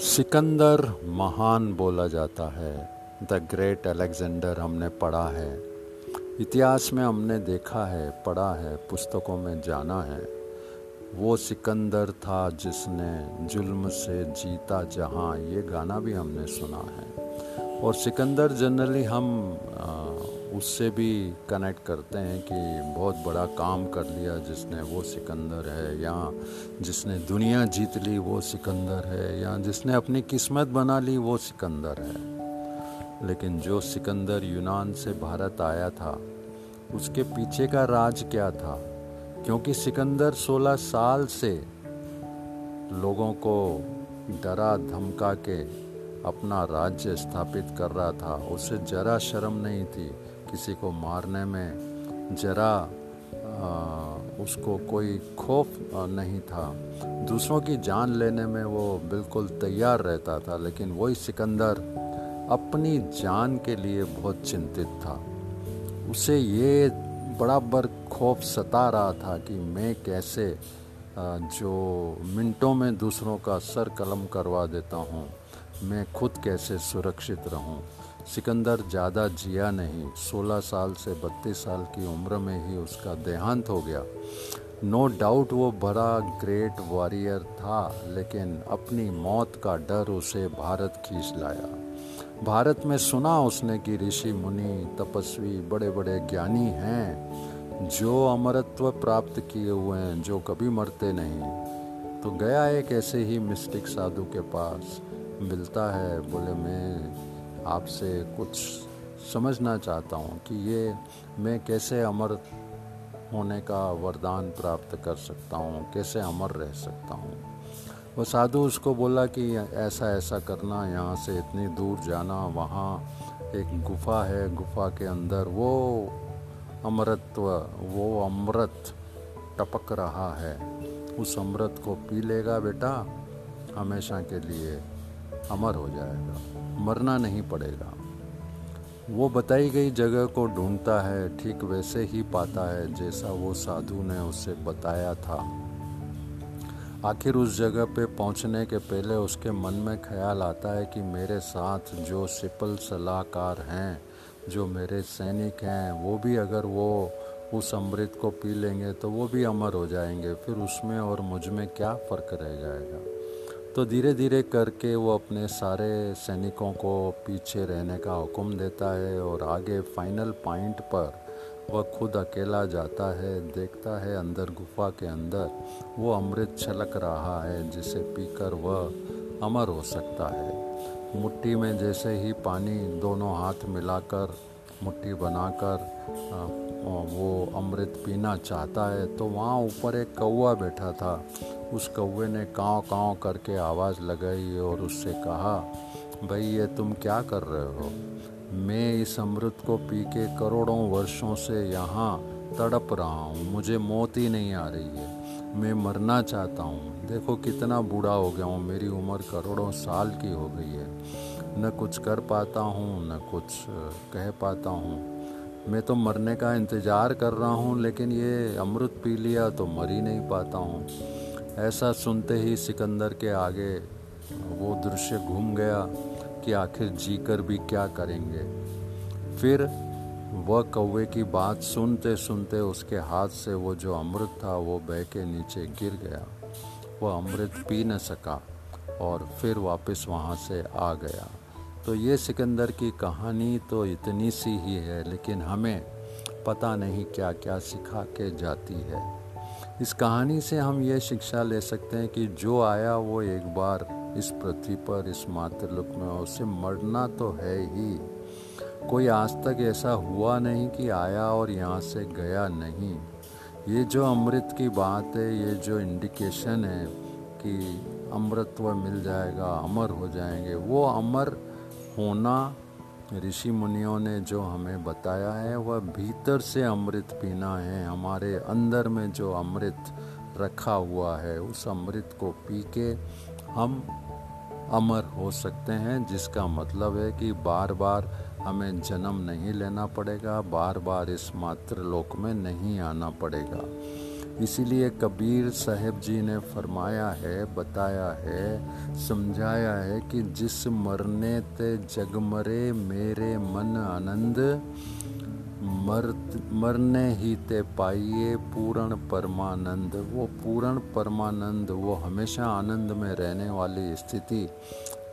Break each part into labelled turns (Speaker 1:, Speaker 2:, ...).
Speaker 1: सिकंदर महान बोला जाता है। द ग्रेट अलेक्जेंडर हमने पढ़ा है। इतिहास में हमने देखा है, पढ़ा है, पुस्तकों में जाना है। वो सिकंदर था जिसने जुल्म से जीता जहाँ, ये गाना भी हमने सुना है। और सिकंदर जनरली हम उससे भी कनेक्ट करते हैं कि बहुत बड़ा काम कर लिया जिसने वो सिकंदर है, या जिसने दुनिया जीत ली वो सिकंदर है, या जिसने अपनी किस्मत बना ली वो सिकंदर है। लेकिन जो सिकंदर यूनान से भारत आया था, उसके पीछे का राज क्या था? क्योंकि सिकंदर 16 साल से लोगों को डरा धमका के अपना राज्य स्थापित कर रहा था, उसे जरा शर्म नहीं थी। किसी को मारने में जरा उसको कोई खौफ नहीं था। दूसरों की जान लेने में वो बिल्कुल तैयार रहता था, लेकिन वही सिकंदर अपनी जान के लिए बहुत चिंतित था। उसे ये बराबर खौफ सता रहा था कि मैं कैसे जो मिनटों में दूसरों का सर कलम करवा देता हूँ, मैं खुद कैसे सुरक्षित रहूँ। सिकंदर ज़्यादा जिया नहीं 16 साल से 32 साल की उम्र में ही उसका देहांत हो गया। नो no डाउट वो बड़ा ग्रेट वॉरियर था, लेकिन अपनी मौत का डर उसे भारत खींच लाया। भारत में सुना उसने कि ऋषि मुनि, तपस्वी बड़े बड़े ज्ञानी हैं, जो अमरत्व प्राप्त किए हुए हैं, जो कभी मरते नहीं। तो गया एक ऐसे ही मिस्टिक साधु के पास, मिलता है, बोले, मैं आपसे कुछ समझना चाहता हूँ कि ये मैं कैसे अमर होने का वरदान प्राप्त कर सकता हूँ, कैसे अमर रह सकता हूँ। वो साधु उसको बोला कि ऐसा ऐसा करना, यहाँ से इतनी दूर जाना, वहाँ एक गुफा है, गुफा के अंदर वो अमृतत्व वो अमृत टपक रहा है। उस अमृत को पी लेगा बेटा, हमेशा के लिए अमर हो जाएगा। मरना नहीं पड़ेगा। वो बताई गई जगह को ढूंढता है, ठीक वैसे ही पाता है, जैसा वो साधु ने उसे बताया था। आखिर उस जगह पे पहुँचने के पहले उसके मन में ख्याल आता है कि मेरे साथ जो सिपल सलाहकार हैं, जो मेरे सैनिक हैं, वो भी अगर वो उस अमृत को पी लेंगे तो वो भी अमर हो जाएँगे। फिर उसमें और मुझमें क्या फ़र्क रह जाएगा? तो धीरे धीरे करके वो अपने सारे सैनिकों को पीछे रहने का हुक्म देता है और आगे फाइनल पॉइंट पर वह खुद अकेला जाता है, देखता है अंदर गुफा के अंदर वो अमृत छलक रहा है जिसे पीकर वह अमर हो सकता है। मुट्ठी में जैसे ही पानी दोनों हाथ मिलाकर मुट्ठी बनाकर वो अमृत पीना चाहता है तो वहाँ ऊपर एक कौआ बैठा था। उस कौवे ने काँव काँव करके आवाज़ लगाई और उससे कहा, भाई, ये तुम क्या कर रहे हो? मैं इस अमृत को पी के करोड़ों वर्षों से यहाँ तड़प रहा हूँ। मुझे मौत ही नहीं आ रही है। मैं मरना चाहता हूँ। देखो कितना बूढ़ा हो गया हूँ। मेरी उम्र करोड़ों साल की हो गई है। न कुछ कर पाता हूँ, न कुछ कह पाता हूँ। मैं तो मरने का इंतज़ार कर रहा हूँ, लेकिन ये अमृत पी लिया तो मर ही नहीं पाता हूँ। ऐसा सुनते ही सिकंदर के आगे वो दृश्य घूम गया कि आखिर जीकर भी क्या करेंगे। फिर वह कौवे की बात सुनते सुनते उसके हाथ से वो जो अमृत था वो बह के नीचे गिर गया। वह अमृत पी न सका और फिर वापस वहाँ से आ गया। तो ये सिकंदर की कहानी तो इतनी सी ही है, लेकिन हमें पता नहीं क्या क्या सिखा के जाती है। इस कहानी से हम ये शिक्षा ले सकते हैं कि जो आया वो एक बार इस पृथ्वी पर, इस मातृलोक में, उसे मरना तो है ही। कोई आज तक ऐसा हुआ नहीं कि आया और यहाँ से गया नहीं। ये जो अमृत की बात है, ये जो इंडिकेशन है कि अमृतत्व मिल जाएगा, अमर हो जाएँगे, वो अमर होना ऋषि मुनियों ने जो हमें बताया है, वह भीतर से अमृत पीना है। हमारे अंदर में जो अमृत रखा हुआ है, उस अमृत को पी के हम अमर हो सकते हैं, जिसका मतलब है कि बार बार हमें जन्म नहीं लेना पड़ेगा बार बार इस मात्र लोक में नहीं आना पड़ेगा। इसीलिए कबीर साहेब जी ने फरमाया है, बताया है, समझाया है कि जिस मरने ते जग मरे मेरे मन आनंद मर मरने ही ते पाइए पूर्ण परमानंद। वो पूर्ण परमानंद, वो हमेशा आनंद में रहने वाली स्थिति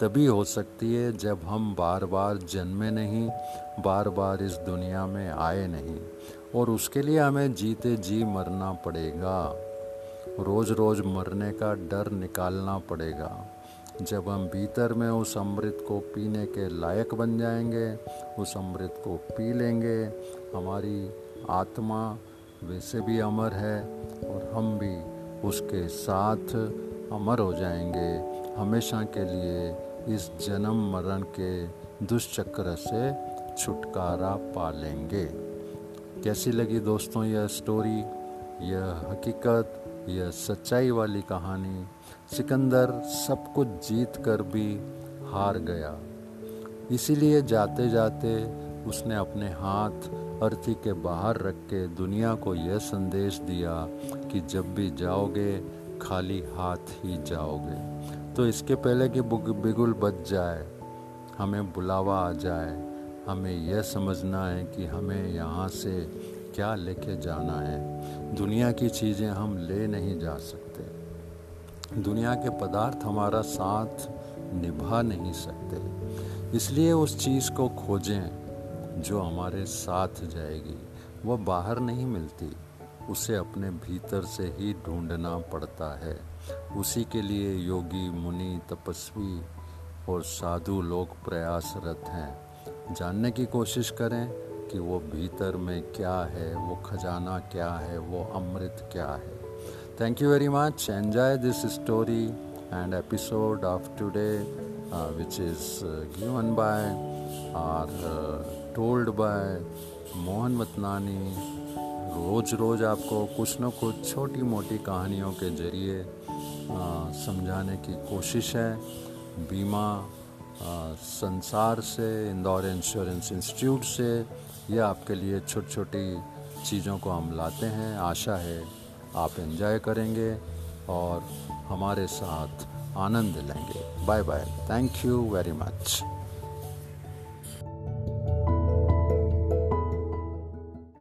Speaker 1: तभी हो सकती है जब हम बार बार जन्मे नहीं, बार बार इस दुनिया में आए नहीं। और उसके लिए हमें जीते जी मरना पड़ेगा। रोज़ रोज़ मरने का डर निकालना पड़ेगा। जब हम भीतर में उस अमृत को पीने के लायक बन जाएँगे, उस अमृत को पी लेंगे, हमारी आत्मा वैसे भी अमर है और हम भी उसके साथ अमर हो जाएँगे। हमेशा के लिए इस जन्म मरण के दुष्चक्र से छुटकारा पा लेंगे। कैसी लगी दोस्तों यह स्टोरी यह हकीकत, यह सच्चाई वाली कहानी? सिकंदर सब कुछ जीत कर भी हार गया। इसीलिए जाते जाते उसने अपने हाथ अर्थी के बाहर रख के दुनिया को यह संदेश दिया कि जब भी जाओगे, खाली हाथ ही जाओगे। तो इसके पहले कि बिगुल बच जाए, हमें बुलावा आ जाए हमें यह समझना है कि हमें यहाँ से क्या लेके जाना है। दुनिया की चीज़ें हम ले नहीं जा सकते। दुनिया के पदार्थ हमारा साथ निभा नहीं सकते। इसलिए उस चीज़ को खोजें जो हमारे साथ जाएगी। वह बाहर नहीं मिलती, उसे अपने भीतर से ही ढूंढना पड़ता है। उसी के लिए योगी, मुनि, तपस्वी और साधु लोग प्रयासरत हैं। जानने की कोशिश करें कि वो भीतर में क्या है वो खजाना क्या है वो अमृत क्या है। Thank you very much enjoy this story and episode of today which is given by or told by Mohan Matnani रोज़ रोज़ आपको कुछ न कुछ छोटी मोटी कहानियों के ज़रिए uh, समझाने की कोशिश है। बीमा संसार से, इंदौर इंश्योरेंस इंस्टीट्यूट से ये आपके लिए छोटी छोटी चीज़ों को हम लाते हैं। आशा है आप एंजॉय करेंगे और हमारे साथ आनंद लेंगे। Bye bye thank you very much.